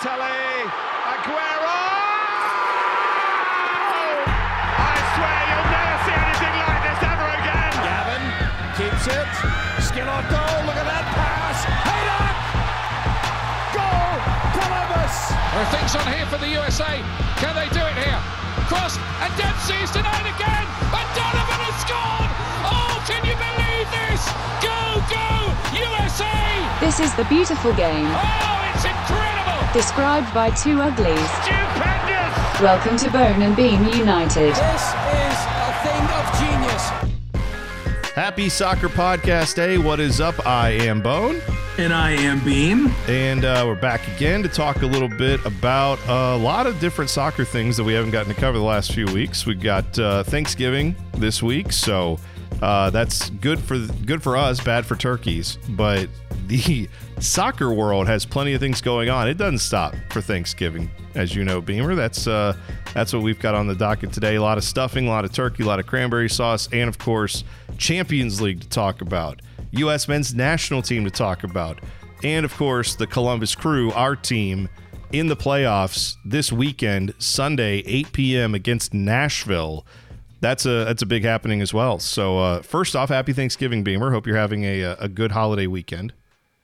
Balotelli, Aguero! I swear you'll never see anything like this ever again. Gaven keeps it. Schelotto, look at that pass. Header! Goal! Columbus! There are things on here for the USA. Can they do it here? Cross and Dempsey is denied again. And Donovan has scored. Oh, can you believe this? Go, go, USA! This is the beautiful game, Oh, it's incredible. Described by two uglies. Stupendous! Welcome to Bone and Beam United. This is a thing of genius. Happy Soccer Podcast Day. What is up? I am Bone. And I am Beam. And uh, we're back again to talk a little bit about a lot of different soccer things that we haven't gotten to cover the last few weeks. We've got uh, Thanksgiving this week, so uh, that's good for good for us, bad for turkeys. But the soccer world has plenty of things going on. It doesn't stop for Thanksgiving, as you know, Beamer. That's uh, that's what we've got on the docket today. A lot of stuffing, a lot of turkey, a lot of cranberry sauce, and of course, Champions League to talk about. U.S. men's national team to talk about. And of course, the Columbus Crew, our team, in the playoffs this weekend, Sunday, 8 p.m. against Nashville. That's a that's a big happening as well. So uh, first off, happy Thanksgiving, Beamer. Hope you're having a a good holiday weekend.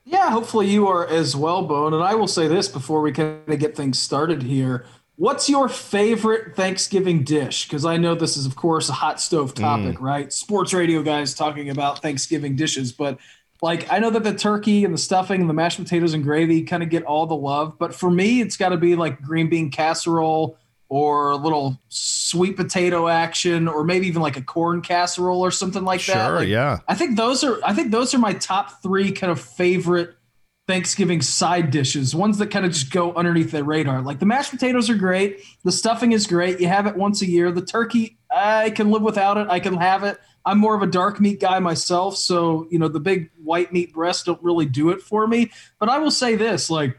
Yeah, hopefully you are as well, Bone. And I will say this before we kind of get things started here. What's your favorite Thanksgiving dish? Because I know this is, of course, a hot stove topic, right? Sports radio guys talking about Thanksgiving dishes, but like I know that the turkey and the stuffing and the mashed potatoes and gravy kind of get all the love, but for me, it's got to be like green bean casserole or a little sweet potato action, or maybe even like a corn casserole or something like that. Sure, Like, yeah. I think those are I think those are my top three kind of favorite Thanksgiving side dishes, ones that kind of just go underneath the radar. Like the mashed potatoes are great, the stuffing is great. You have it once a year. The turkey, I can live without it. I can have it. I'm more of a dark meat guy myself, so you know the big white meat breasts don't really do it for me. But I will say this, like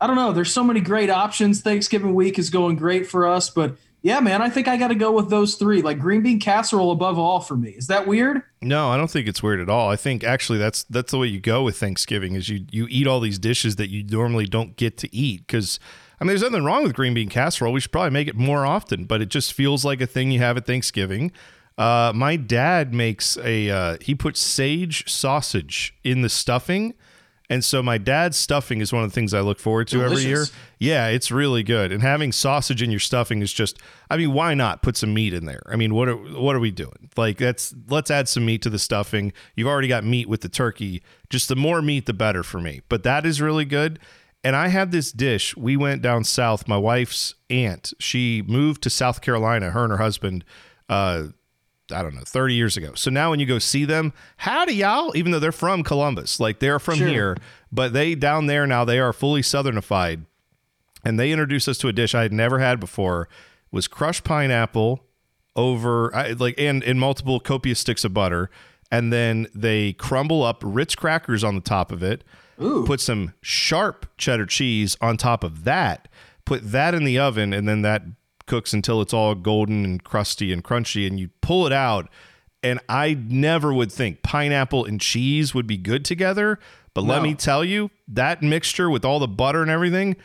I don't know, there's so many great options. Thanksgiving week is going great for us, but yeah, man, I think I got to go with those three. Like green bean casserole above all for me. Is that weird? No, I don't think it's weird at all. I think actually that's that's the way you go with Thanksgiving is you you eat all these dishes that you normally don't get to eat because I mean there's nothing wrong with green bean casserole. We should probably make it more often, but it just feels like a thing you have at Thanksgiving. Uh, my dad makes a uh, he puts sage sausage in the stuffing. And so my dad's stuffing is one of the things I look forward to every year. Yeah, it's really good. And having sausage in your stuffing is just I mean, why not put some meat in there? I mean, what are what are we doing? Like that's let's add some meat to the stuffing. You've already got meat with the turkey. Just the more meat the better for me. But that is really good. And I had this dish. We went down south. My wife's aunt, she moved to South Carolina, her and her husband uh I don't know, 30 years ago. So now when you go see them, howdy y'all, even though they're from Columbus, like they're from Sure. here, but they down there now they are fully southernified. And they introduced us to a dish I had never had before was crushed pineapple over I, like and in multiple copious sticks of butter and then they crumble up Ritz crackers on the top of it. Put some sharp cheddar cheese on top of that. Put that in the oven and then that cooks until it's all golden and crusty and crunchy and you pull it out and I never would think pineapple and cheese would be good together, but let me tell you, that mixture with all the butter and everything,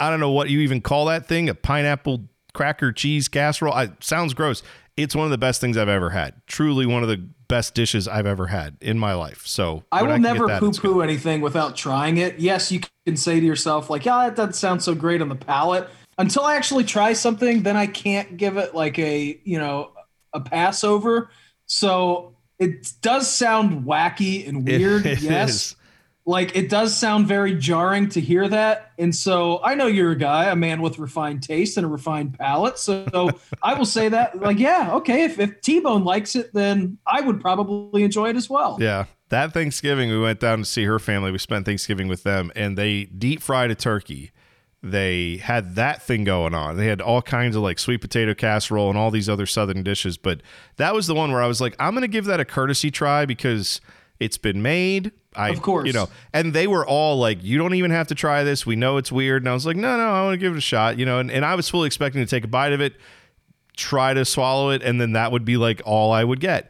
I don't know what you even call that thing, a pineapple cracker cheese casserole. I, sounds gross. It's one of the best things I've ever had. Truly one of the best dishes I've ever had in my life. So I will get never poo poo anything without trying it. Yes, you can say to yourself, like, yeah, that doesn't sound so great on the palate. Until I actually try something, then I can't give it like a, you know, a pass over. So it does sound wacky and weird. It yes. is. Like it does sound very jarring to hear that. And so I know you're a guy, a man with refined taste and a refined palate. So I will say that, like, yeah, okay, if, if T Bone likes it, then I would probably enjoy it as well. Yeah. That Thanksgiving, we went down to see her family. We spent Thanksgiving with them, and they deep fried a turkey. They had that thing going on. They had all kinds of like sweet potato casserole and all these other southern dishes. But that was the one where I was like, I'm going to give that a courtesy try because it's been made. I, Of course. you know, and they were all like, "You don't even have to try this. We know it's weird." And I was like, "No, no, I want to give it a shot." You know, and, and I was fully expecting to take a bite of it, try to swallow it, and then that would be like all I would get.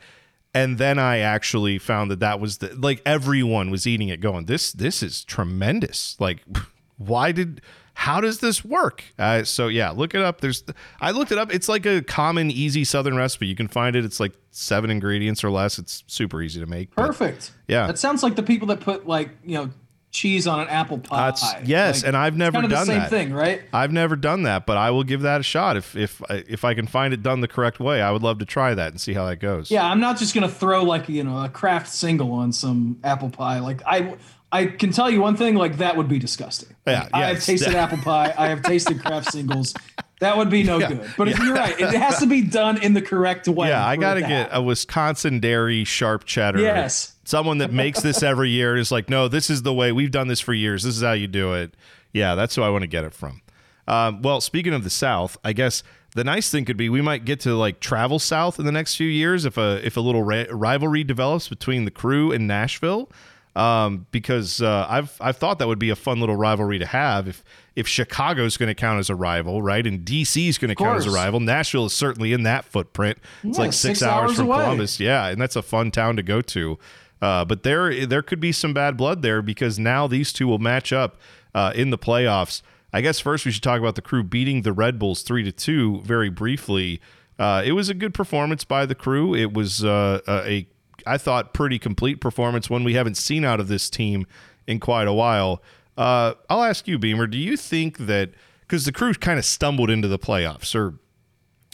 And then I actually found that that was the like everyone was eating it, going, "This, this is tremendous." Like, why did how does this work? Uh, so yeah, look it up. There's I looked it up. It's like a common, easy Southern recipe. You can find it. It's like seven ingredients or less. It's super easy to make. Perfect. Yeah. That sounds like the people that put like you know cheese on an apple pie. That's- yes, Like, and I've never kind of done the same that. thing, right? I've never done that, but I will give that a shot if if if I can find it done the correct way. I would love to try that and see how that goes. Yeah, I'm not just gonna throw like you know a Kraft single on some apple pie. Like I, I can tell you one thing. Like that would be disgusting. Yeah, Like, I have tasted apple pie. I have tasted Kraft singles. That would be no Yeah, good. But if you're right, it has to be done in the correct way. Yeah, I got to to get a Wisconsin dairy sharp cheddar. Yes. Someone that makes this every year is like, no, this is the way we've done this for years. This is how you do it. Yeah, that's who I want to get it from. Um, well, speaking of the South, I guess the nice thing could be we might get to like travel south in the next few years if a if a little ra- rivalry develops between the crew and Nashville. Um, because uh, I've I've thought that would be a fun little rivalry to have if if Chicago's going to count as a rival, right, and DC's going to count as a rival. Nashville is certainly in that footprint. It's Yeah, like six, six hours, hours from away. Columbus. Yeah, and that's a fun town to go to. Uh, but there there could be some bad blood there because now these two will match up uh, in the playoffs. I guess first we should talk about the crew beating the Red Bulls three to two very briefly. Uh, it was a good performance by the crew. It was uh, a I thought pretty complete performance, one we haven't seen out of this team in quite a while. Uh, I'll ask you, Beamer. Do you think that because the crew kind of stumbled into the playoffs, or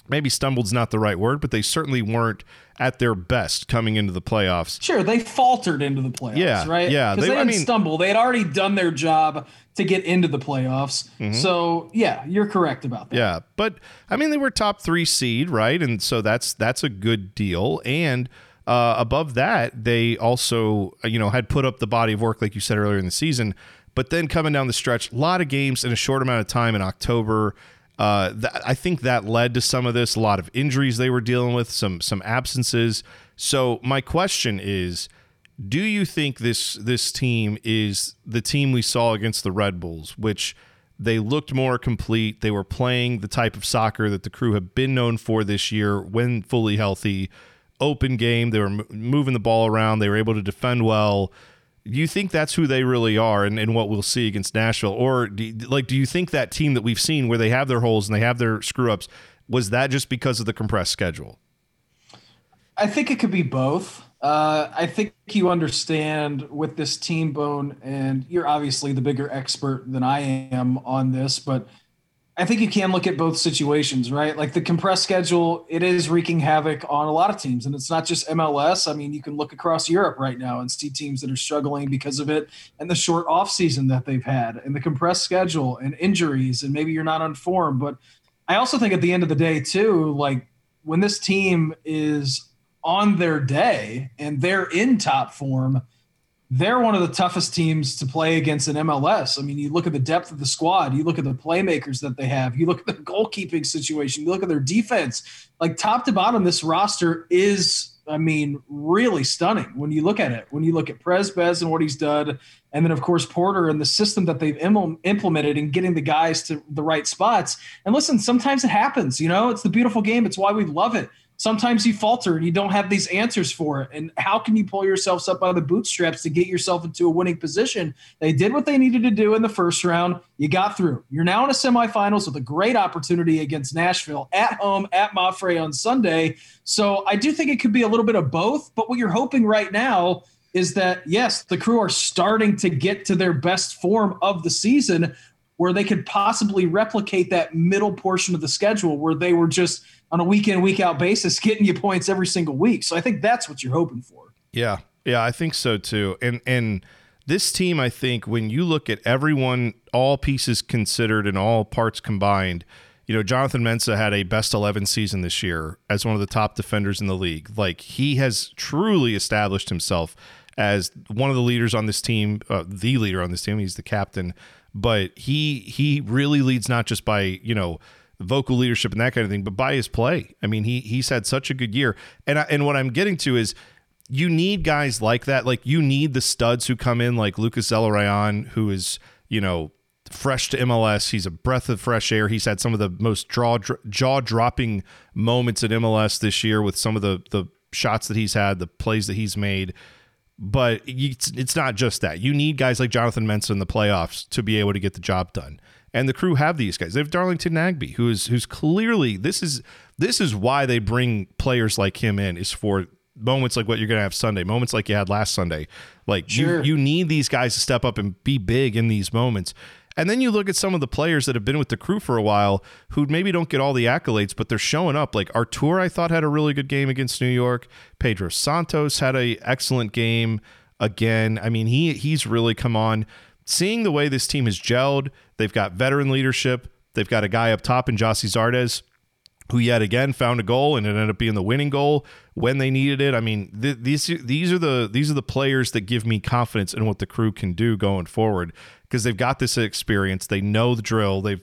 maybe stumbled's not the right word, but they certainly weren't at their best coming into the playoffs. Sure, they faltered into the playoffs, Yeah, right? yeah, because they- they, didn't mean- stumble. They had already done their job to get into the playoffs. So yeah, you're correct about that. Mm-hmm. Yeah, but I mean they were top three seed, right? And so that's that's a good deal. And uh, above that, they also uh, you know had put up the body of work like you said earlier in the season. But then coming down the stretch, a lot of games in a short amount of time in October. Uh, th- I think that led to some of this. A lot of injuries they were dealing with, some some absences. So my question is, do you think this this team is the team we saw against the Red Bulls, which they looked more complete. They were playing the type of soccer that the crew have been known for this year when fully healthy. Open game. They were m- moving the ball around. They were able to defend well. Do you think that's who they really are and, and what we'll see against Nashville? Or do you, like, do you think that team that we've seen where they have their holes and they have their screw ups, was that just because of the compressed schedule? I think it could be both. Uh, I think you understand with this team bone, and you're obviously the bigger expert than I am on this, but I think you can look at both situations, right? Like the compressed schedule, it is wreaking havoc on a lot of teams, and it's not just MLS. I mean, you can look across Europe right now and see teams that are struggling because of it, and the short off season that they've had, and the compressed schedule, and injuries, and maybe you're not on form. But I also think at the end of the day, too, like when this team is on their day and they're in top form, they're one of the toughest teams to play against in MLS. I mean, you look at the depth of the squad, you look at the playmakers that they have, you look at the goalkeeping situation, you look at their defense. Like top to bottom, this roster is, I mean, really stunning when you look at it. When you look at Presbez and what he's done, and then of course Porter and the system that they've impl- implemented in getting the guys to the right spots. And listen, sometimes it happens. You know, it's the beautiful game. It's why we love it sometimes you falter and you don't have these answers for it. And how can you pull yourselves up by the bootstraps to get yourself into a winning position? They did what they needed to do in the first round. You got through. You're now in a semifinals with a great opportunity against Nashville at home at Mapfre on Sunday. So I do think it could be a little bit of both. But what you're hoping right now is that, yes, the crew are starting to get to their best form of the season where they could possibly replicate that middle portion of the schedule where they were just on a week in, week out basis getting you points every single week. So I think that's what you're hoping for. Yeah, yeah, I think so too. And and this team, I think, when you look at everyone, all pieces considered and all parts combined, you know, Jonathan Mensah had a best eleven season this year as one of the top defenders in the league. Like he has truly established himself as one of the leaders on this team, uh, the leader on this team. He's the captain, but he he really leads not just by you know vocal leadership and that kind of thing, but by his play. I mean, he he's had such a good year. And I, and what I'm getting to is you need guys like that. Like you need the studs who come in like Lucas Zelarayan, who is, you know, fresh to MLS. He's a breath of fresh air. He's had some of the most draw jaw dropping moments at MLS this year with some of the the shots that he's had, the plays that he's made. But it's, it's not just that. You need guys like Jonathan Mensah in the playoffs to be able to get the job done. And the crew have these guys. They have Darlington Nagbe, who is who's clearly this is this is why they bring players like him in is for moments like what you're going to have Sunday, moments like you had last Sunday. Like Sure. you you need these guys to step up and be big in these moments. And then you look at some of the players that have been with the crew for a while who maybe don't get all the accolades, but they're showing up. Like Artur, I thought had a really good game against New York. Pedro Santos had an excellent game again. I mean, he he's really come on. Seeing the way this team has gelled, they've got veteran leadership. They've got a guy up top in Gyasi Zardes who yet again found a goal and it ended up being the winning goal when they needed it. I mean, th- these these are the these are the players that give me confidence in what the crew can do going forward because they've got this experience. They know the drill. They've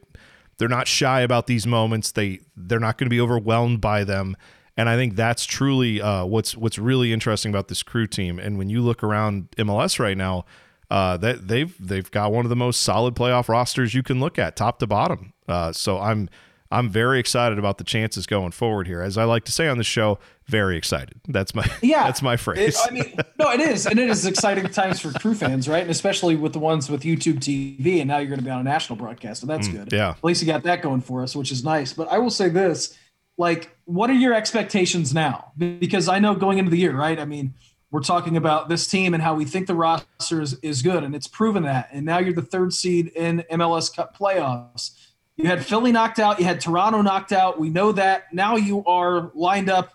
they're not shy about these moments. They they're not going to be overwhelmed by them. And I think that's truly uh, what's what's really interesting about this crew team. And when you look around MLS right now, uh, that they've they've got one of the most solid playoff rosters you can look at, top to bottom. Uh, so I'm I'm very excited about the chances going forward here. As I like to say on the show, very excited. That's my Yeah, that's my phrase. It- I mean, no, it is, and it is exciting times for crew fans, right? And especially with the ones with YouTube TV, and now you're going to be on a national broadcast, so that's good. Mm, yeah. at least you got that going for us, which is nice. But I will say this: like, what are your expectations now? Because I know going into the year, right? I mean, we're talking about this team and how we think the roster is, is good, and it's proven that. And now you're the third seed in MLS Cup playoffs. You had Philly knocked out, you had Toronto knocked out. We know that. Now you are lined up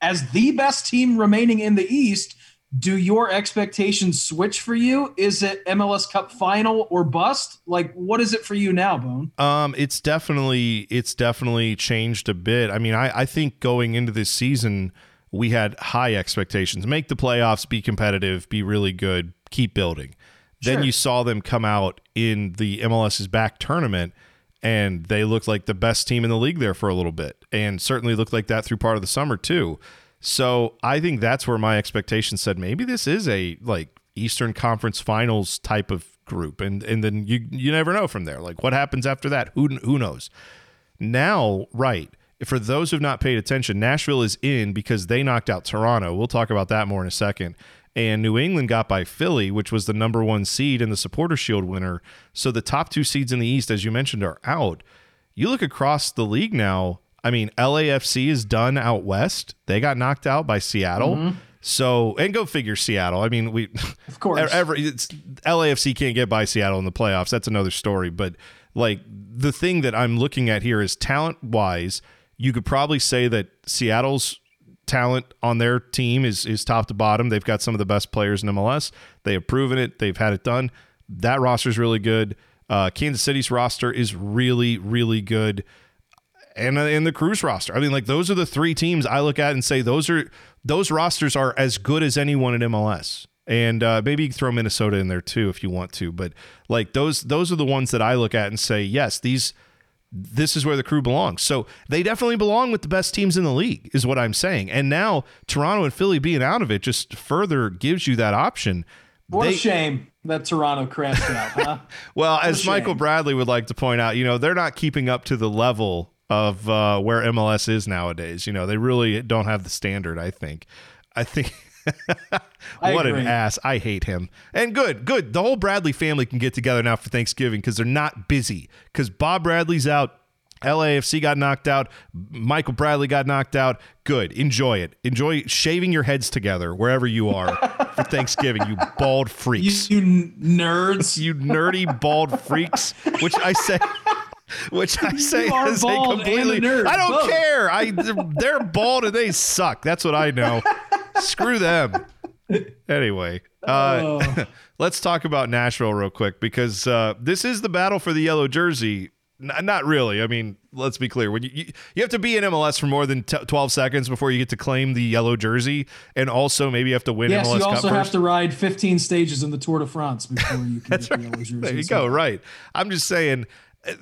as the best team remaining in the East. Do your expectations switch for you? Is it MLS Cup final or bust? Like, what is it for you now, Bone? Um, it's definitely it's definitely changed a bit. I mean, I, I think going into this season, we had high expectations. Make the playoffs, be competitive, be really good, keep building. Then you saw them come out in the MLS's back tournament and they looked like the best team in the league there for a little bit. And certainly looked like that through part of the summer too. So I think that's where my expectations said maybe this is a like Eastern Conference Finals type of group, and and then you you never know from there. Like what happens after that? Who who knows? Now, right. For those who've not paid attention, Nashville is in because they knocked out Toronto. We'll talk about that more in a second. And New England got by Philly, which was the number one seed and the Supporter Shield winner. So the top two seeds in the East, as you mentioned, are out. You look across the league now. I mean, LAFC is done out west. They got knocked out by Seattle. Mm-hmm. So, and go figure Seattle. I mean, we Of course. every it's, LAFC can't get by Seattle in the playoffs. That's another story. But like the thing that I'm looking at here is talent wise, you could probably say that Seattle's talent on their team is is top to bottom. They've got some of the best players in MLS. They have proven it. They've had it done. That roster is really good. Uh, Kansas City's roster is really, really good and uh, in the crew's roster. I mean, like those are the three teams I look at and say those are those rosters are as good as anyone in MLS. And uh, maybe you can throw Minnesota in there too if you want to, but like those those are the ones that I look at and say yes, these this is where the crew belongs. So they definitely belong with the best teams in the league, is what I'm saying. And now Toronto and Philly being out of it just further gives you that option. What They- a shame that Toronto crashed out, huh? well, as. Michael Bradley would like to point out, you know, they're not keeping up to the level of uh, where MLS is nowadays. You know, they really don't have the standard, I think. I think. What an ass. I hate him. And good, good. The whole Bradley family can get together now for Thanksgiving because they're not busy. Because Bob Bradley's out. LAFC got knocked out. Michael Bradley got knocked out. Good. Enjoy it. Enjoy shaving your heads together wherever you are for Thanksgiving, you bald freaks you n- nerds. you nerdy bald freaks, which I say. Which I say is a and a completely. nerd, I don't both. care. I they're bald and they suck. That's what I know. Screw them. Anyway, uh, Oh. let's talk about Nashville real quick because uh, this is the battle for the yellow jersey. N- not really. I mean, let's be clear. When you, you you have to be in MLS for more than t- twelve seconds before you get to claim the yellow jersey, and also maybe you have to win Yes, MLS you Cup also first. have to ride 15 stages in the Tour de France before you can get the yellow jersey. There you So- go. Right. I'm just saying, uh,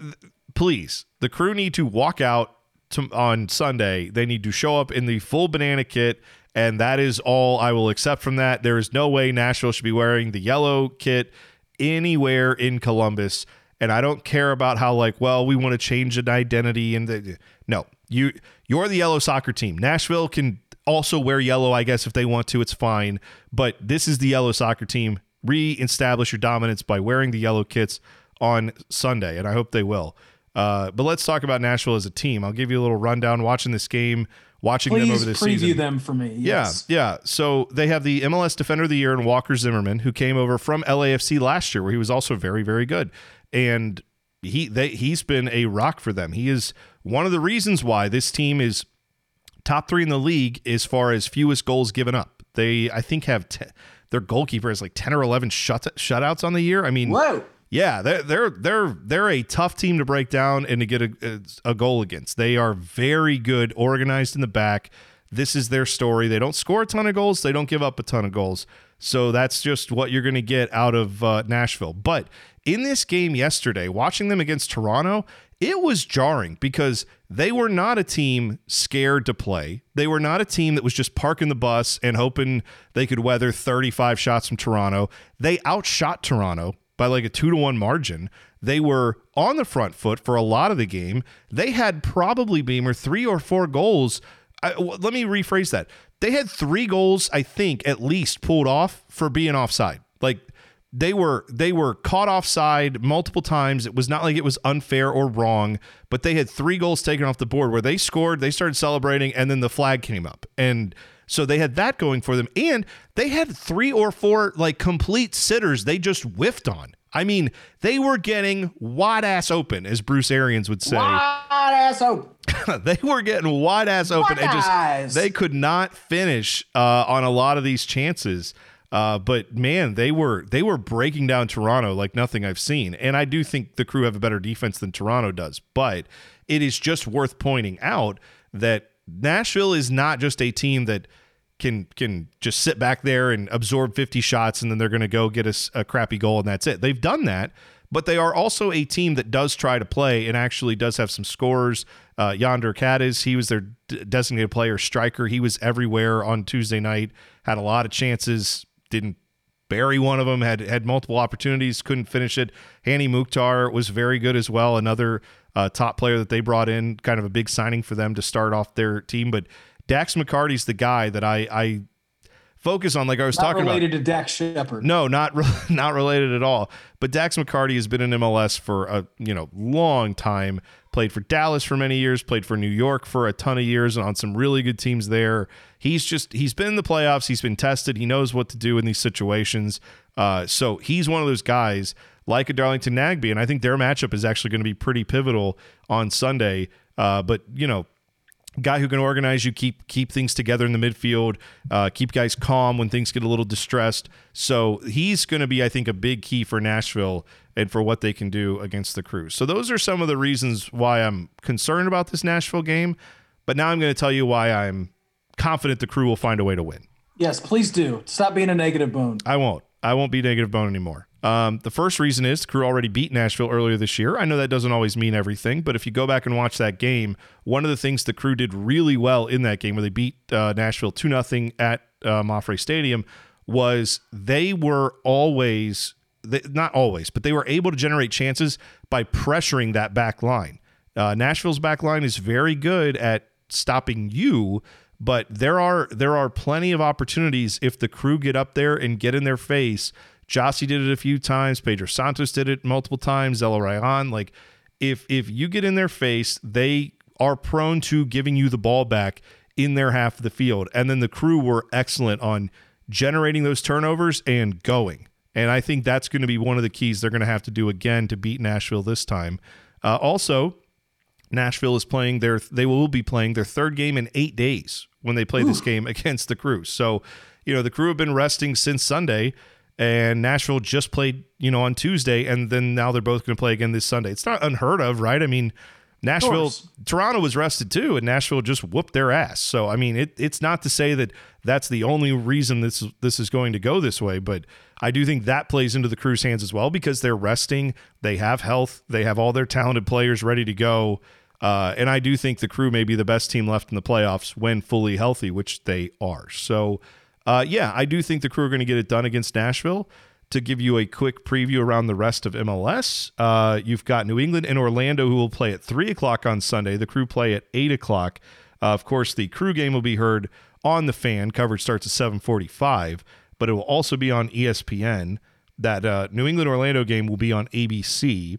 please, the crew need to walk out to, on Sunday. They need to show up in the full banana kit, and that is all I will accept from that. There is no way Nashville should be wearing the yellow kit anywhere in Columbus. And I don't care about how like, well, we want to change an identity and the, no, you you're the yellow soccer team. Nashville can also wear yellow, I guess, if they want to. It's fine. But this is the yellow soccer team. Re-establish your dominance by wearing the yellow kits on Sunday, and I hope they will. Uh, but let's talk about Nashville as a team. I'll give you a little rundown watching this game, watching them over the. Please preview season. them for me. Yes. Yeah, yeah. So they have the MLS Defender of the Year and Walker Zimmerman, who came over from LAFC last year, where he was also very, very good. And he they he's been a rock for them. He is one of the reasons why this team is top three in the league as far as fewest goals given up. They I think have their goalkeeper has like ten or eleven shut shutouts on the year. I mean, Whoa. Yeah, they're they're they're they're a tough team to break down and to get a, a goal against. They are very good, organized in the back. This is their story. They don't score a ton of goals. They don't give up a ton of goals. So that's just what you're going to get out of uh, Nashville. But in this game yesterday, watching them against Toronto, it was jarring because they were not a team scared to play. They were not a team that was just parking the bus and hoping they could weather 35 shots from Toronto. They outshot Toronto by like a two to one margin. They were on the front foot for a lot of the game. They had probably Beamer three or four goals. I, w- let me rephrase that. They had three goals, I think, at least pulled off for being offside. Like they were they were caught offside multiple times. It was not like it was unfair or wrong, but they had three goals taken off the board where they scored, they started celebrating, and then the flag came up. And so they had that going for them. And they had three or four like complete sitters they just whiffed on. I mean, they were getting wide ass open, as Bruce Arians would say. Hot ass open. they were getting wide ass open and just Wide-eyes. they could not finish uh, on a lot of these chances. Uh, but man, they were they were breaking down Toronto like nothing I've seen, and I do think the crew have a better defense than Toronto does. But it is just worth pointing out that Nashville is not just a team that can can just sit back there and absorb 50 shots and then they're going to go get us a, crappy goal and that's it. They've done that, but they are also a team that does try to play and actually does have some scores. Uh, Jhonder Cadiz, he was their designated player striker. He was everywhere on Tuesday night. Had a lot of chances. Didn't bury one of them. Had had multiple opportunities. Couldn't finish it. Hany Mukhtar was very good as well. Another uh, top player that they brought in. Kind of a big signing for them to start off their team. But Dax McCarty's the guy that I I focus on. Like I was Not talking about. related to Dax Shepard. No, not re- not related at all. But Dax McCarty has been in MLS for a you know long time. Played for Dallas for many years. Played for New York for a ton of years, and on some really good teams there. He's just he's been in the playoffs. He's been tested. He knows what to do in these situations. Uh, so he's one of those guys like a Darlington Nagbe, and I think their matchup is actually going to be pretty pivotal on Sunday. Uh, but you know, guy who can organize you, keep keep things together in the midfield, uh, keep guys calm when things get a little distressed. So he's going to be, I think, a big key for Nashville and for what they can do against the Crew. So those are some of the reasons why I'm concerned about this Nashville game. But now I'm going to tell you why I'm confident the Crew will find a way to win. Yes, please do. Stop being a negative bone. I won't. I won't be negative bone anymore. Um, the first reason is the crew already beat Nashville earlier this year. I know that doesn't always mean everything, but if you go back and watch that game, one of the things the crew did really well in that game, where they beat uh, Nashville two nothing at uh, Mapfre Stadium, was they were always they, not always, but they were able to generate chances by pressuring that back line. Uh, Nashville's back line is very good at stopping you, but there are there are plenty of opportunities if the crew get up there and get in their face. Gyasi did it a few times. Pedro Santos did it multiple times. Zelarayan. Like if if you get in their face, they are prone to giving you the ball back in their half of the field. And then the crew were excellent on generating those turnovers and going. And I think that's going to be one of the keys they're going to have to do again to beat Nashville this time. Uh, also, Nashville is playing their they will be playing their third game in eight days when they play this game against the crew. So, you know, the crew have been resting since Sunday and Nashville just played, you know, on Tuesday and then now they're both going to play again this Sunday. It's not unheard of, right? I mean, Nashville. Toronto was rested too, and Nashville just whooped their ass. So I mean, it, it's not to say that that's the only reason this this is going to go this way, but I do think that plays into the crew's hands as well because they're resting, they have health, they have all their talented players ready to go, uh, and I do think the crew may be the best team left in the playoffs when fully healthy, which they are. So, uh, yeah, I do think the crew are going to get it done against Nashville to give you a quick preview around the rest of MLS, uh, you've got New England and Orlando who will play at 3 o'clock on Sunday. The crew play at 8 o'clock. Uh, of course, the crew game will be heard on the fan. Coverage starts at 7:45, but it will also be on ESPN. That uh, New England Orlando game will be on ABC.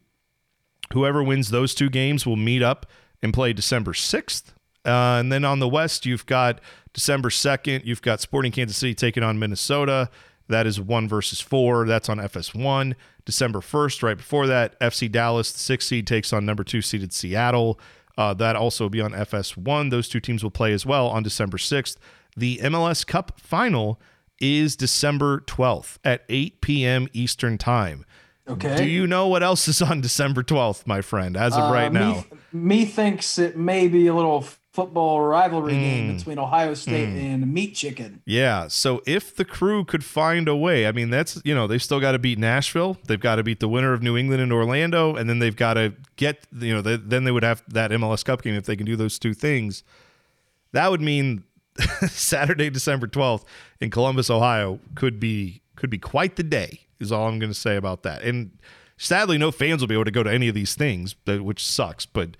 Whoever wins those two games will meet up and play December 6th. Uh, and then on the West, you've got December 2nd, you've got Sporting Kansas City taking on Minnesota. That is one versus four. That's on FS1. December 1st, right before that, FC Dallas, the sixth seed, takes on number two seeded Seattle. Uh, that also will be on FS1. Those two teams will play as well on December 6th. The MLS Cup final is December 12th at 8 p.m. Eastern Time. Okay. Do you know what else is on December 12th, my friend, as of right Uh, me, now? me thinks it may be a little football rivalry Hmm. game between Ohio State and Meat Chicken. Yeah. So if the crew could find a way, I mean, that's, you know, they've still got to beat Nashville. They've got to beat the winner of New England and Orlando. And then they've got to get, you know, they, then they would have that MLS Cup game if they can do those two things. That would mean Saturday, December 12th in Columbus, Ohio could be could be quite the day, is all I'm going to say about that. And sadly, no fans will be able to go to any of these things, which sucks. But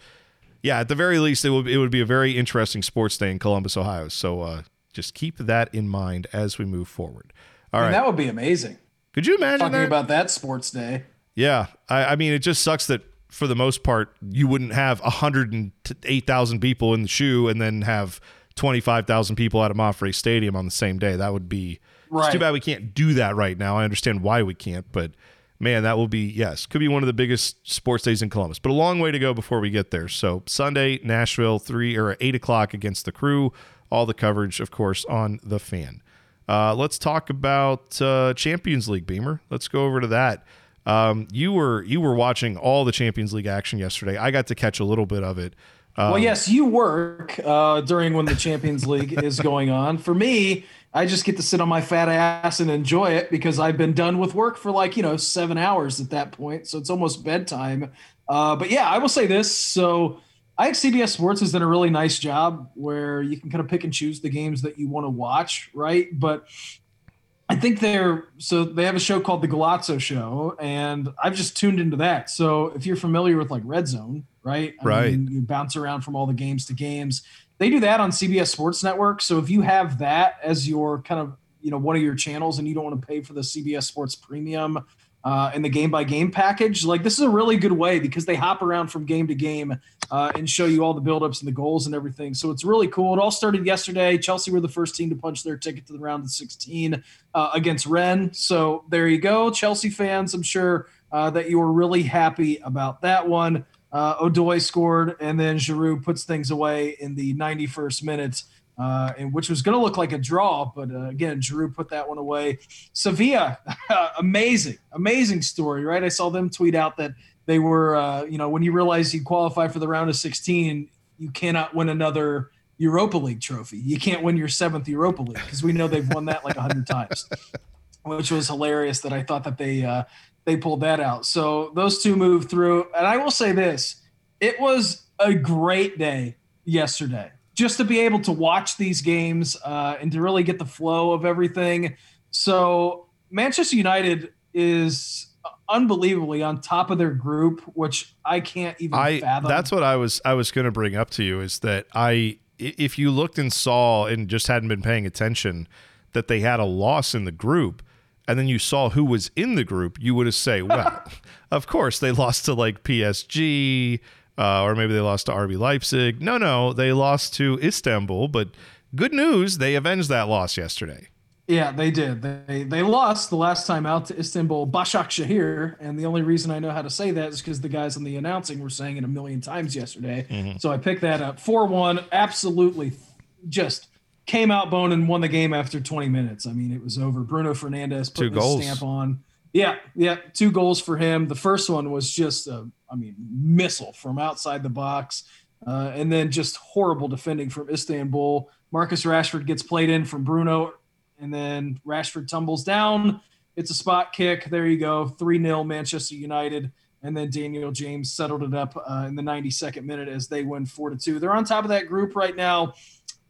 yeah, at the very least, it would it would be a very interesting sports day in Columbus, Ohio. So uh, just keep that in mind as we move forward. All And right, that would be amazing. could you imagine Talking that? about that sports day. yeah, I, I mean, it just sucks that for the most part, you wouldn't have hundred and eight thousand people in the shoe, and then have twenty five thousand people at Amafre Stadium on the same day. That would be. It's Right. too bad we can't do that right now. I understand why we can't, but man, that will be yes, could be one of the biggest sports days in Columbus. But a long way to go before we get there. So Sunday, Nashville, three or eight o'clock against the Crew. All the coverage, of course, on the fan. Uh, let's talk about uh, Champions League, Beamer. Let's go over to that. Um, you were you were watching all the Champions League action yesterday. I got to catch a little bit of it. Um, well, yes, you work uh, during when the Champions League is going on. For me, I just get to sit on my fat ass and enjoy it because I've been done with work for like you know seven hours at that point, so it's almost bedtime. Uh, but yeah, I will say this. So I think CBS Sports has done a really nice job where you can kind of pick and choose the games that you want to watch, right? But I think they're so they have a show called the Golazo Show, and I've just tuned into that. So if you're familiar with like Red Zone, right? I Right. mean, you bounce around from all the games to games. They do that on CBS Sports Network. So if you have that as your kind of you know one of your channels, and you don't want to pay for the CBS Sports Premium uh, and the game by game package, like this is a really good way because they hop around from game to game uh, and show you all the buildups and the goals and everything. So it's really cool. It all started yesterday. Chelsea were the first team to punch their ticket to the round of 16 uh, against Rennes. So there you go, Chelsea fans. I'm sure uh, that you were really happy about that one. Uh, Odoi scored, and then Giroud puts things away in the 91st minute, uh, and which was going to look like a draw, but uh, again, Giroud put that one away. Sevilla, amazing, amazing story, right? I saw them tweet out that they were, uh, you know, when you realize you qualify for the round of 16, you cannot win another Europa League trophy. You can't win your seventh Europa League because we know they've won that like a hundred times, which was hilarious. That I thought that they uh, they pulled that out. So those two moved through, and I will say this: it was a great day yesterday, just to be able to watch these games uh, and to really get the flow of everything. So Manchester United is unbelievably on top of their group, which I can't even I fathom. that's what I was I was going to bring up to you is that I i- if you looked and saw and just hadn't been paying attention that they had a loss in the group and then you saw who was in the group you would have say well of course they lost to like PSG uh, or maybe they lost to RB Leipzig no no they lost to Istanbul but good news they avenged that loss yesterday Yeah, they did. They they lost the last time out to Istanbul Başakşehir, and the only reason I know how to say that is because the guys on the announcing were saying it a million times yesterday. So I picked that up. Four one, absolutely, just came out bone and won the game after 20 minutes. I mean, it was over. Bruno Fernandes put Two goals. stamp on. Yeah, yeah, two goals for him. The first one was just a, I mean, missile from outside the box, uh, and then just horrible defending from Istanbul. Marcus Rashford gets played in from Bruno, and then Rashford tumbles down. It's a spot kick. There you go, three 0 Manchester United, and then Daniel James settled it up uh, in the 92nd minute as they win four to two. They're on top of that group right now,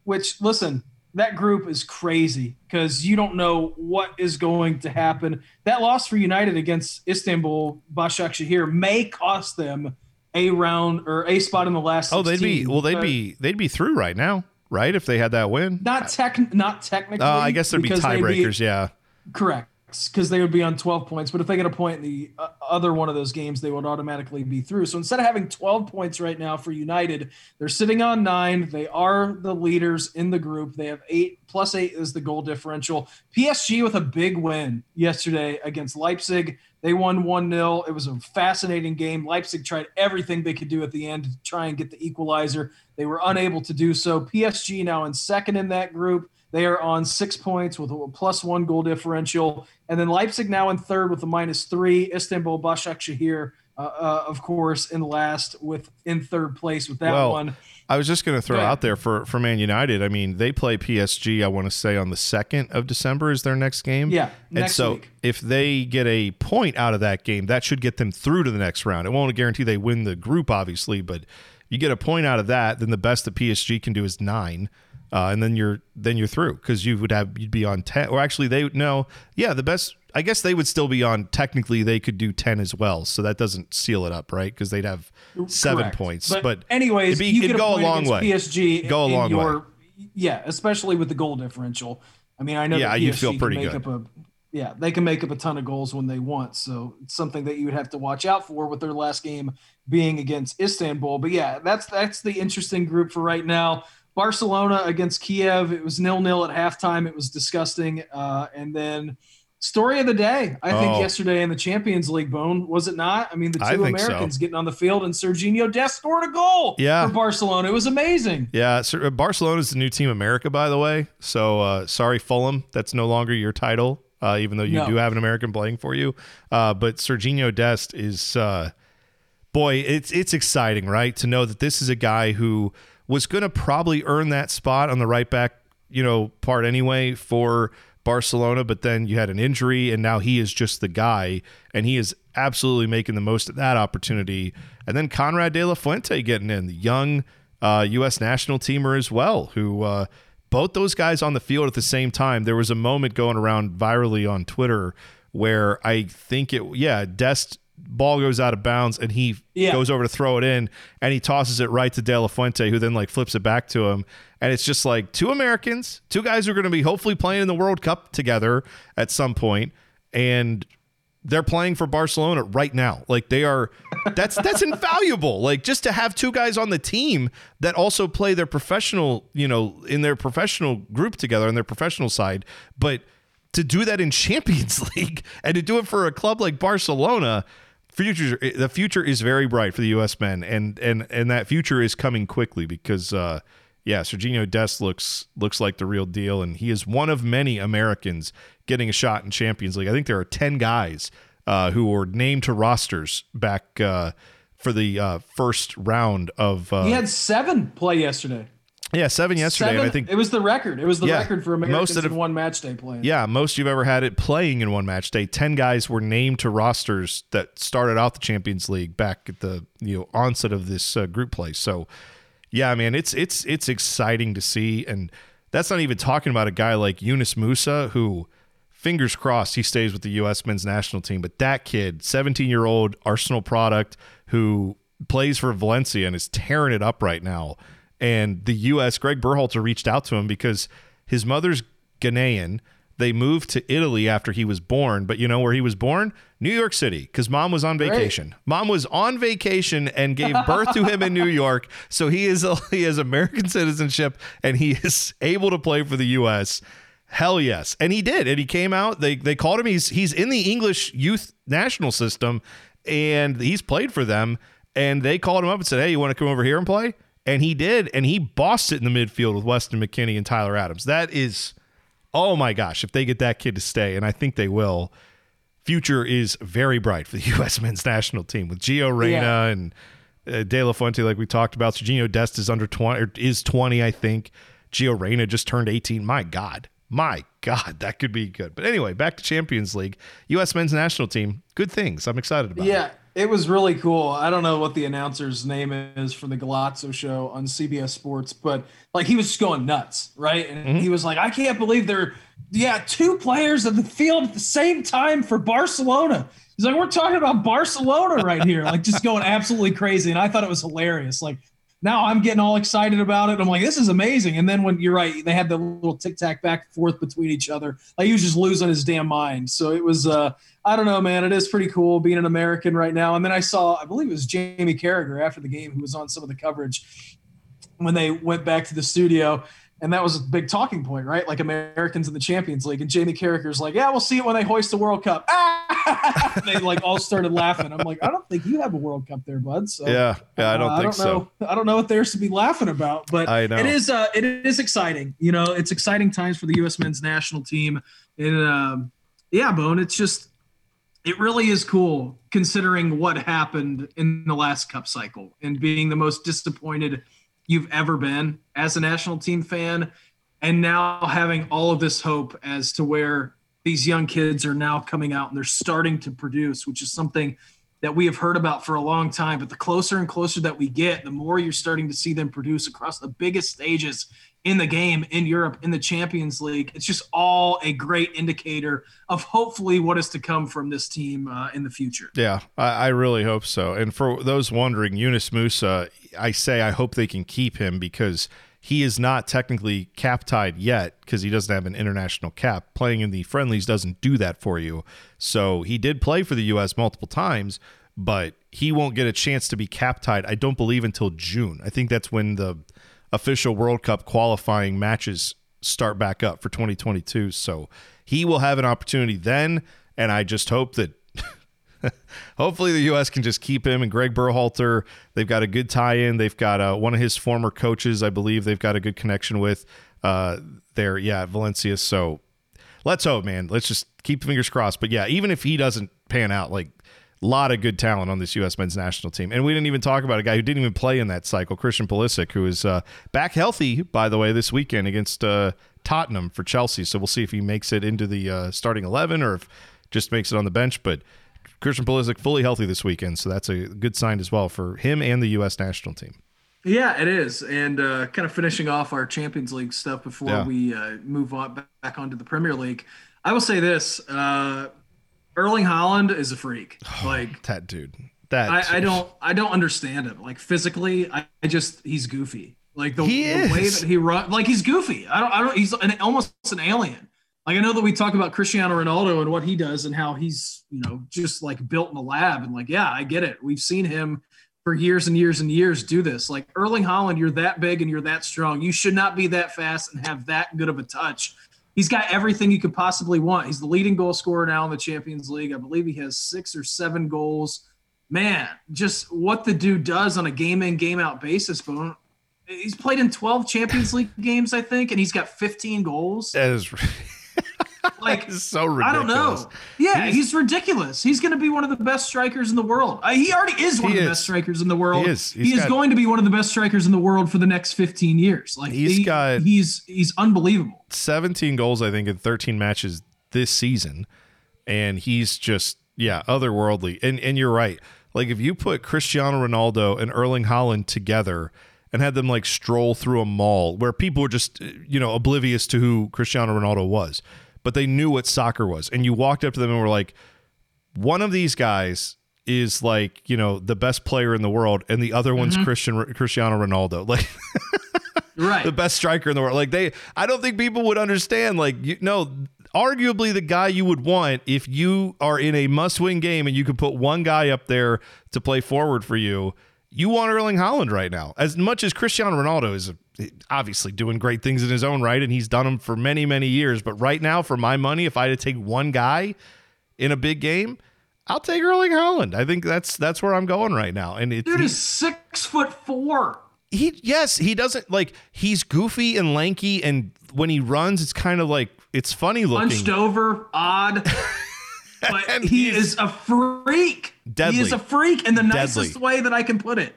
which listen, that group is crazy because you don't know what is going to happen. That loss for United against Istanbul Başakşehir may cost them a round or a spot in the last. oh they'd be well they'd but- be they'd be through right now right? If they had that win. Not tech, not technically. Uh, I guess there'd be tiebreakers. Yeah. Correct, because they would be on 12 points. But if they get a point in the uh, other one of those games, they would automatically be through. So instead of having 12 points right now for United, they're sitting on nine. They are the leaders in the group. They have eight plus eight is the goal differential. PSG with a big win yesterday against Leipzig. They won 1 0. It was a fascinating game. Leipzig tried everything they could do at the end to try and get the equalizer. They were unable to do so. PSG now in second in that group. They are on six points with a plus one goal differential. And then Leipzig now in third with a minus three. Istanbul Başakşehir, uh, uh, of course, in last with in third place with that Well, one. I was just going to throw out there for for Man United. I mean, they play PSG. I want to say on the second of December is their next game. Yeah, and so week. if they get a point out of that game, that should get them through to the next round. It won't guarantee they win the group, obviously, but you get a point out of that, then the best that PSG can do is nine. Uh, and then you're then you're through because you would have you'd be on ten or actually they no yeah the best I guess they would still be on technically they could do ten as well so that doesn't seal it up right because they'd have seven Correct. points But, but anyways, it'd, be, you it'd go a long way PSG. Go a long your, way. Yeah, especially with the goal differential. I mean, I know Yeah, you'd feel pretty good. a yeah, they can make up a ton of goals when they want. So it's something that you would have to watch out for with their last game being against Istanbul. But yeah, that's that's the interesting group for right now. Barcelona against Kiev. It was nil nil at halftime. It was disgusting. Uh, and then story of the day, I think Oh. yesterday in the Champions League, Bone was it not? I mean, the two think so. Americans getting on the field and Sergiño Dest scored a goal Yeah. for Barcelona. It was amazing. Yeah, so Barcelona is the new Team America, by the way. So uh, sorry, Fulham, that's no longer your title, uh, even though you No. do have an American playing for you. Uh, but Sergiño Dest is, uh, boy, it's it's exciting, right, to know that this is a guy who was going to probably earn that spot on the right back, you know, part anyway for Barcelona, but then you had an injury, and now he is just the guy, and he is absolutely making the most of that opportunity. And then Konrad De La Fuente getting in, the young uh, U.S. national teamer as well, who uh, both those guys on the field at the same time. There was a moment going around virally on Twitter where I think it, yeah, Dest ball goes out of bounds and he Yeah. goes over to throw it in and he tosses it right to De La Fuente, who then like flips it back to him. And it's just like two Americans, two guys who are going to be hopefully playing in the World Cup together at some point, and they're playing for Barcelona right now. Like they are that's that's invaluable. Like just to have two guys on the team that also play their professional, you know, in their professional group together on their professional side, but to do that in Champions League and to do it for a club like Barcelona, future the future is very bright for the US men and and and that future is coming quickly because uh yeah, Sergiño Dest looks looks like the real deal, and he is one of many Americans getting a shot in Champions League. I think there are ten guys uh, who were named to rosters back uh, for the uh, first round of uh, He had seven play yesterday. Yeah seven yesterday. Seven, I think it was the record. It was the Yeah, record for most Americans that in one match day playing. yeah, most you've ever had it playing in one match day. Ten guys were named to rosters that started out the Champions League back at the you know onset of this uh, group play. So, yeah, man, it's it's it's exciting to see, and that's not even talking about a guy like Yunus Musah, who, fingers crossed, he stays with the U.S. men's national team. But that kid, seventeen year old Arsenal product, who plays for Valencia and is tearing it up right now. And the U.S. Greg Berhalter reached out to him because his mother's Ghanaian. They moved to Italy after he was born, but you know where he was born? New York City, because mom was on vacation. Mom was on vacation and gave birth to him in New York, so he is a, he has American citizenship and he is able to play for the U.S. Hell yes, and he did, and he came out. They they called him. He's he's in the English youth national system, and he's played for them. And they called him up and said, "Hey, you want to come over here and play?" And he did, and he bossed it in the midfield with Weston McKennie and Tyler Adams. That is oh my gosh, if they get that kid to stay, and I think they will, future is very bright for the U.S. men's national team with Gio Reyna Yeah. and uh, De La Fuente, like we talked about. Sergiño Dest is under 20, or is 20, I think. Gio Reyna just turned 18. My God. My God, that could be good. But anyway, back to Champions League. U.S. men's national team, good things. I'm excited about it. Yeah, it was really cool. I don't know what the announcer's name is for the Golazo show on CBS Sports, but like he was just going nuts, right? And Mm-hmm. he was like, I can't believe they're yeah, two players on the field at the same time for Barcelona. He's like, we're talking about Barcelona right here, like just going absolutely crazy. And I thought it was hilarious. Like now I'm getting all excited about it. I'm like, this is amazing. And then when you're right, they had the little tic tac back and forth between each other. Like he was just losing his damn mind. So it was, uh, I don't know, man. It is pretty cool being an American right now. And then I saw, I believe it was Jamie Carragher after the game who was on some of the coverage when they went back to the studio and that was a big talking point, right? Like Americans in the Champions League, and Jamie Carragher's like, "Yeah, we'll see it when they hoist the World Cup." Ah! they like all started laughing. I'm like, "I don't think you have a World Cup there, bud." So yeah, yeah, I don't uh, think I don't so. Know, I don't know what there's to be laughing about, but I know. it is. Uh, it is exciting. You know, it's exciting times for the U.S. men's national team, and um, yeah, Bone. It's just, it really is cool considering what happened in the last Cup cycle and being the most disappointed you've ever been as a national team fan and now having all of this hope as to where these young kids are now coming out and they're starting to produce, which is something that we have heard about for a long time. But the closer and closer that we get, the more you're starting to see them produce across the biggest stages in the game in Europe, in the Champions League. It's just all a great indicator of hopefully what is to come from this team uh, in the future. Yeah, I, I, really hope so. And for those wondering, Yunus Musah, I say I hope they can keep him because he is not technically cap tied yet because he doesn't have an international cap. Playing in the friendlies doesn't do that for you. So he did play for the U.S. multiple times, but he won't get a chance to be cap tied, I don't believe, until June. I think that's when the official World Cup qualifying matches start back up for 2022. So he will have an opportunity then. And I just hope that hopefully the U.S. can just keep him and Greg Berhalter. They've got a good tie-in. They've got uh, one of his former coaches, I believe. They've got a good connection with uh, there. Yeah, Valencia. So let's hope, man. Let's just keep fingers crossed. But yeah, even if he doesn't pan out, like a lot of good talent on this U.S. men's national team. And we didn't even talk about a guy who didn't even play in that cycle, Christian Pulisic, who is uh, back healthy, by the way, this weekend against uh, Tottenham for Chelsea. So we'll see if he makes it into the uh, starting 11 or if just makes it on the bench. But Christian Pulisic fully healthy this weekend, so that's a good sign as well for him and the U.S. national team. Yeah, it is, and uh, kind of finishing off our Champions League stuff before yeah. we uh, move on back onto the Premier League. I will say this: uh, Erling Haaland is a freak. Like that dude. That I, I, don't I don't understand him. Like physically, I, I just he's goofy. Like the, the way that he runs, like he's goofy. I don't I don't. He's an, almost an alien. Like I know that we talk about Cristiano Ronaldo and what he does and how he's, you know, just like built in a lab and like, yeah, I get it. We've seen him for years and years and years do this. Like Erling Haaland, you're that big and you're that strong. You should not be that fast and have that good of a touch. He's got everything you could possibly want. He's the leading goal scorer now in the Champions League. I believe he has six or seven goals. Man, just what the dude does on a game in, game out basis, but he's played in 12 Champions League games, I think, and he's got 15 goals. That is like so ridiculous. I don't know. Yeah, he's, he's ridiculous. He's going to be one of the best strikers in the world. Uh, he already is one of the is. best strikers in the world. He is. He's he is got, going to be one of the best strikers in the world for the next 15 years. Like he's he, got he's he's unbelievable. 17 goals I think in 13 matches this season and he's just yeah, otherworldly. And and you're right. Like if you put Cristiano Ronaldo and Erling Haaland together, and had them like stroll through a mall where people were just you know oblivious to who Cristiano Ronaldo was but they knew what soccer was. And you walked up to them and were like, one of these guys is like, you know, the best player in the world, and the other one's mm-hmm. Christian Cristiano Ronaldo. Like right. the best striker in the world. Like they I don't think people would understand. Like you know, arguably the guy you would want if you are in a must-win game and you could put one guy up there to play forward for you you want Erling Haaland right now. As much as Cristiano Ronaldo is obviously doing great things in his own right, and he's done them for many, many years. But right now, for my money, if I had to take one guy in a big game, I'll take Erling Haaland. I think that's that's where I'm going right now. And it, dude is six foot four. He yes, he doesn't like he's goofy and lanky, and when he runs, it's kind of like it's funny looking, hunched over, odd. but he is a freak. Deadly. He is a freak in the deadly. nicest way that I can put it.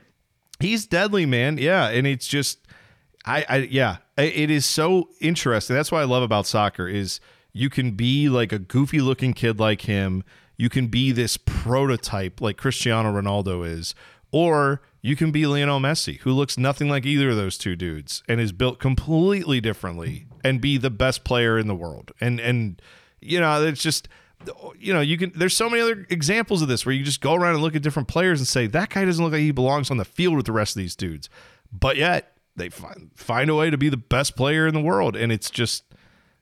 He's deadly, man. Yeah, and it's just, I, I, yeah, it is so interesting. That's what I love about soccer is you can be like a goofy looking kid like him. You can be this prototype like Cristiano Ronaldo is, or you can be Lionel Messi, who looks nothing like either of those two dudes and is built completely differently and be the best player in the world. And and you know, it's just you know, you can. There's so many other examples of this where you just go around and look at different players and say that guy doesn't look like he belongs on the field with the rest of these dudes. but yet they find find a way to be the best player in the world, and it's just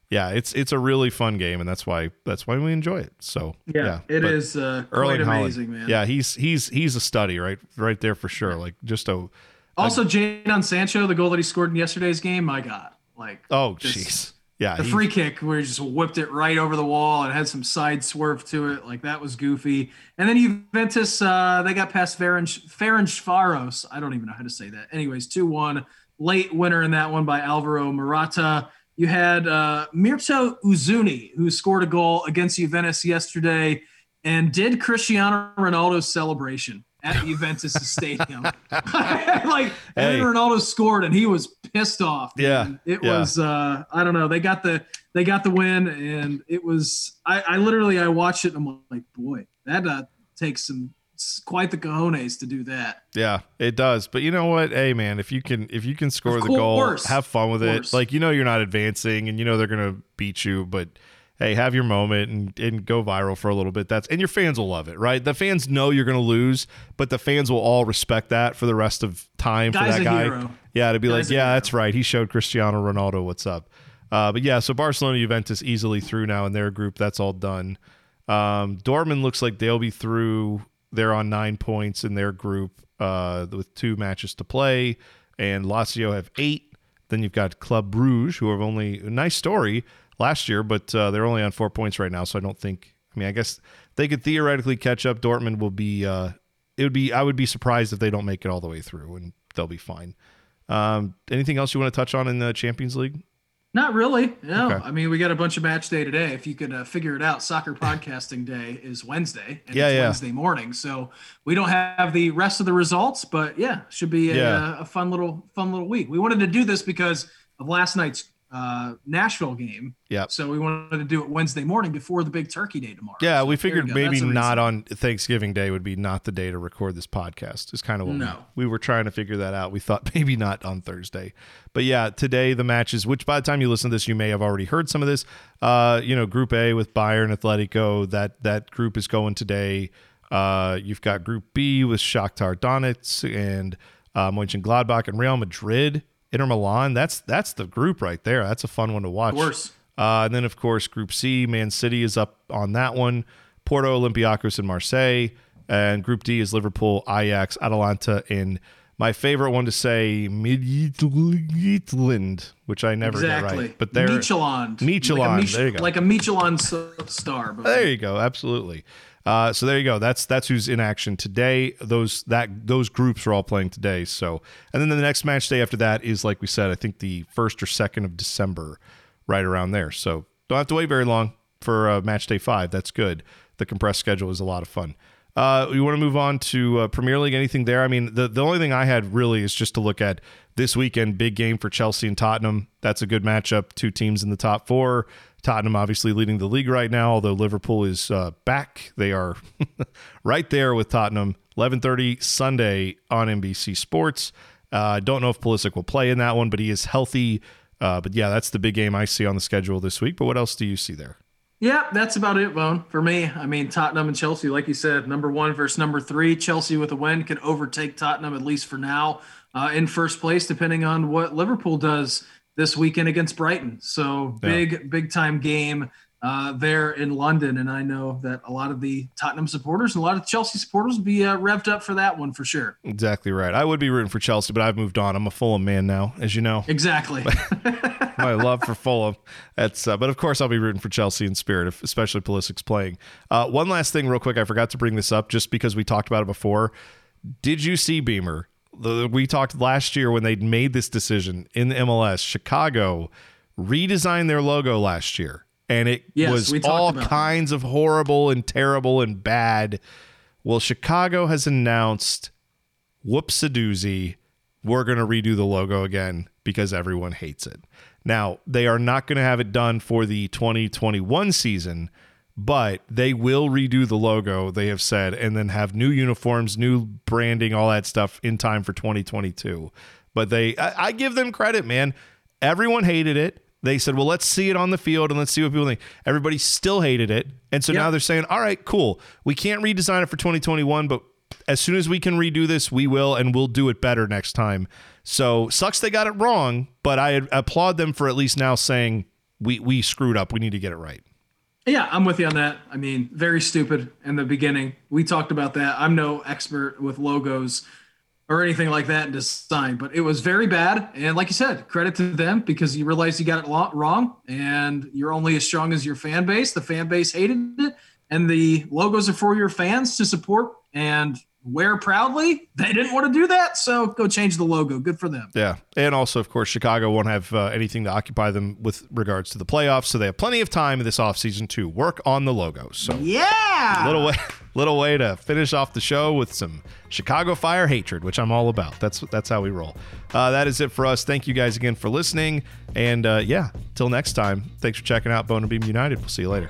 yeah, it's it's a really fun game, and that's why that's why we enjoy it. So Yeah, it but is uh, quite amazing, man. Yeah, he's he's he's a study right right there for sure. Like just a Also, Jadon Sancho, the goal that he scored in yesterday's game, my God, like oh jeez yeah the he- free kick where he just whipped it right over the wall and had some side swerve to it, like that was goofy. And then Juventus, uh, they got past Ferenc Ferencvaros. I don't even know how to say that. Anyways, two one, late winner in that one by Alvaro Morata. You had uh, Myrto Uzuni, who scored a goal against Juventus yesterday and did Cristiano Ronaldo's celebration at the Juventus stadium. like, Hey. Ronaldo scored and he was pissed off. Yeah. It yeah. was uh I don't know. They got the they got the win and it was I, I literally I watched it and I'm like, boy, that uh, takes some quite the cojones to do that. Yeah, it does. But you know what? Hey man, if you can if you can score Of the goal, have fun with it. Like you know you're not advancing and you know they're gonna beat you, but hey, have your moment and, and go viral for a little bit. That's and your fans will love it, right? The fans know you're gonna lose, but the fans will all respect that for the rest of time Guy's for that guy. hero. Yeah, to be Guy's like, yeah, hero. that's right. He showed Cristiano Ronaldo what's up. Uh, but yeah, so Barcelona Juventus easily through now in their group. That's all done. Um, Dortmund looks like they'll be through. They're on nine points in their group uh, with two matches to play, and Lazio have eight. Then you've got Club Bruges, who have only a nice story last year, but uh, they're only on four points right now. So I don't think. I mean, I guess they could theoretically catch up. Dortmund will be. Uh, it would be. I would be surprised if they don't make it all the way through, and they'll be fine. Um, anything else you want to touch on in the Champions League? Not really. No. Okay. I mean, we got a bunch of match day today. If you could uh, figure it out, soccer podcasting day is Wednesday. And Yeah, it's yeah. Wednesday morning. So we don't have the rest of the results, but yeah, should be a, Yeah. uh, a fun little fun little week. We wanted to do this because of last night's uh, Nashville game. Yeah. So we wanted to do it Wednesday morning before the big Turkey Day tomorrow. Yeah, So we figured maybe not on Thanksgiving Day would be not the day to record this podcast. Is kind of what No. we, we were trying to figure that out. We thought maybe not on Thursday, but yeah, today the matches. Which by the time you listen to this, you may have already heard some of this. Uh, you know, Group A with Bayern, Atletico. That that group is going today. Uh, you've got Group B with Shakhtar Donetsk and uh, Mönchengladbach and Real Madrid, Inter Milan. That's that's the group right there. That's a fun one to watch. Of course. Uh, and then, of course, Group C, Man City is up on that one. Porto, Olympiacos, and Marseille. And Group D is Liverpool, Ajax, Atalanta, and my favorite one to say, Midtjylland, which I never Exactly. get right. But they're Michelin. Michelin, Like a, Mich- there you go. like a Michelin star. But There you go. Absolutely. Uh, so there you go. That's that's who's in action today. Those that those groups are all playing today. So and then the next match day after that is like we said. I think the first or second of December, right around there. So don't have to wait very long for uh, match day five. That's good. The compressed schedule is a lot of fun. Uh, you want to move on to uh, Premier League? Anything there? I mean, the the only thing I had really is just to look at this weekend. Big game for Chelsea and Tottenham. That's a good matchup. Two teams in the top four. Tottenham obviously leading the league right now, although Liverpool is uh, back. They are right there with Tottenham. 11:30 Sunday on NBC Sports. I uh, don't know if Pulisic will play in that one, but he is healthy. Uh, but yeah, that's the big game I see on the schedule this week. But what else do you see there? Yeah, that's about it, Bone. For me, I mean, Tottenham and Chelsea, like you said, number one versus number three. Chelsea with a win could overtake Tottenham, at least for now, uh, in first place, depending on what Liverpool does this weekend against Brighton. So big, big time game uh, there in London. And I know that a lot of the Tottenham supporters and a lot of Chelsea supporters will be uh, revved up for that one for sure. Exactly right. I would be rooting for Chelsea, but I've moved on. I'm a Fulham man now, as you know. Exactly. my love for Fulham. That's uh, but of course I'll be rooting for Chelsea in spirit, if, especially Pulisic's playing. Uh, one last thing, real quick, I forgot to bring this up just because we talked about it before. Did you see Beamer? The, we talked last year when they made this decision in the MLS. Chicago redesigned their logo last year, and it Yes, was all about that. kinds of horrible and terrible and bad. Well, Chicago has announced whoops a doozy, we're going to redo the logo again because everyone hates it. Now, they are not going to have it done for the 2021 season, but they will redo the logo, they have said, and then have new uniforms, new branding, all that stuff in time for 2022. But they, I, I give them credit, man. Everyone hated it. They said, well, let's see it on the field and let's see what people think. Everybody still hated it. And so Yep. now they're saying, all right, cool. We can't redesign it for 2021, but as soon as we can redo this, we will, and we'll do it better next time. So sucks they got it wrong, but I applaud them for at least now saying we we screwed up. We need to get it right. Yeah, I'm with you on that. I mean, very stupid in the beginning. We talked about that. I'm no expert with logos or anything like that in design, but it was very bad. And like you said, credit to them because you realize you got it wrong and you're only as strong as your fan base. The fan base hated it, and the logos are for your fans to support and wear proudly. They didn't want to do that, so go change the logo. Good for them. Yeah, and also of course Chicago won't have uh, anything to occupy them with regards to the playoffs, so they have plenty of time this offseason to work on the logo. So Yeah. little way little way to finish off the show with some Chicago Fire hatred, which I'm all about. That's that's how we roll. Uh, that is it for us. Thank you guys again for listening, and uh, yeah, till next time. Thanks for checking out Bone and Beam United. We'll see you later.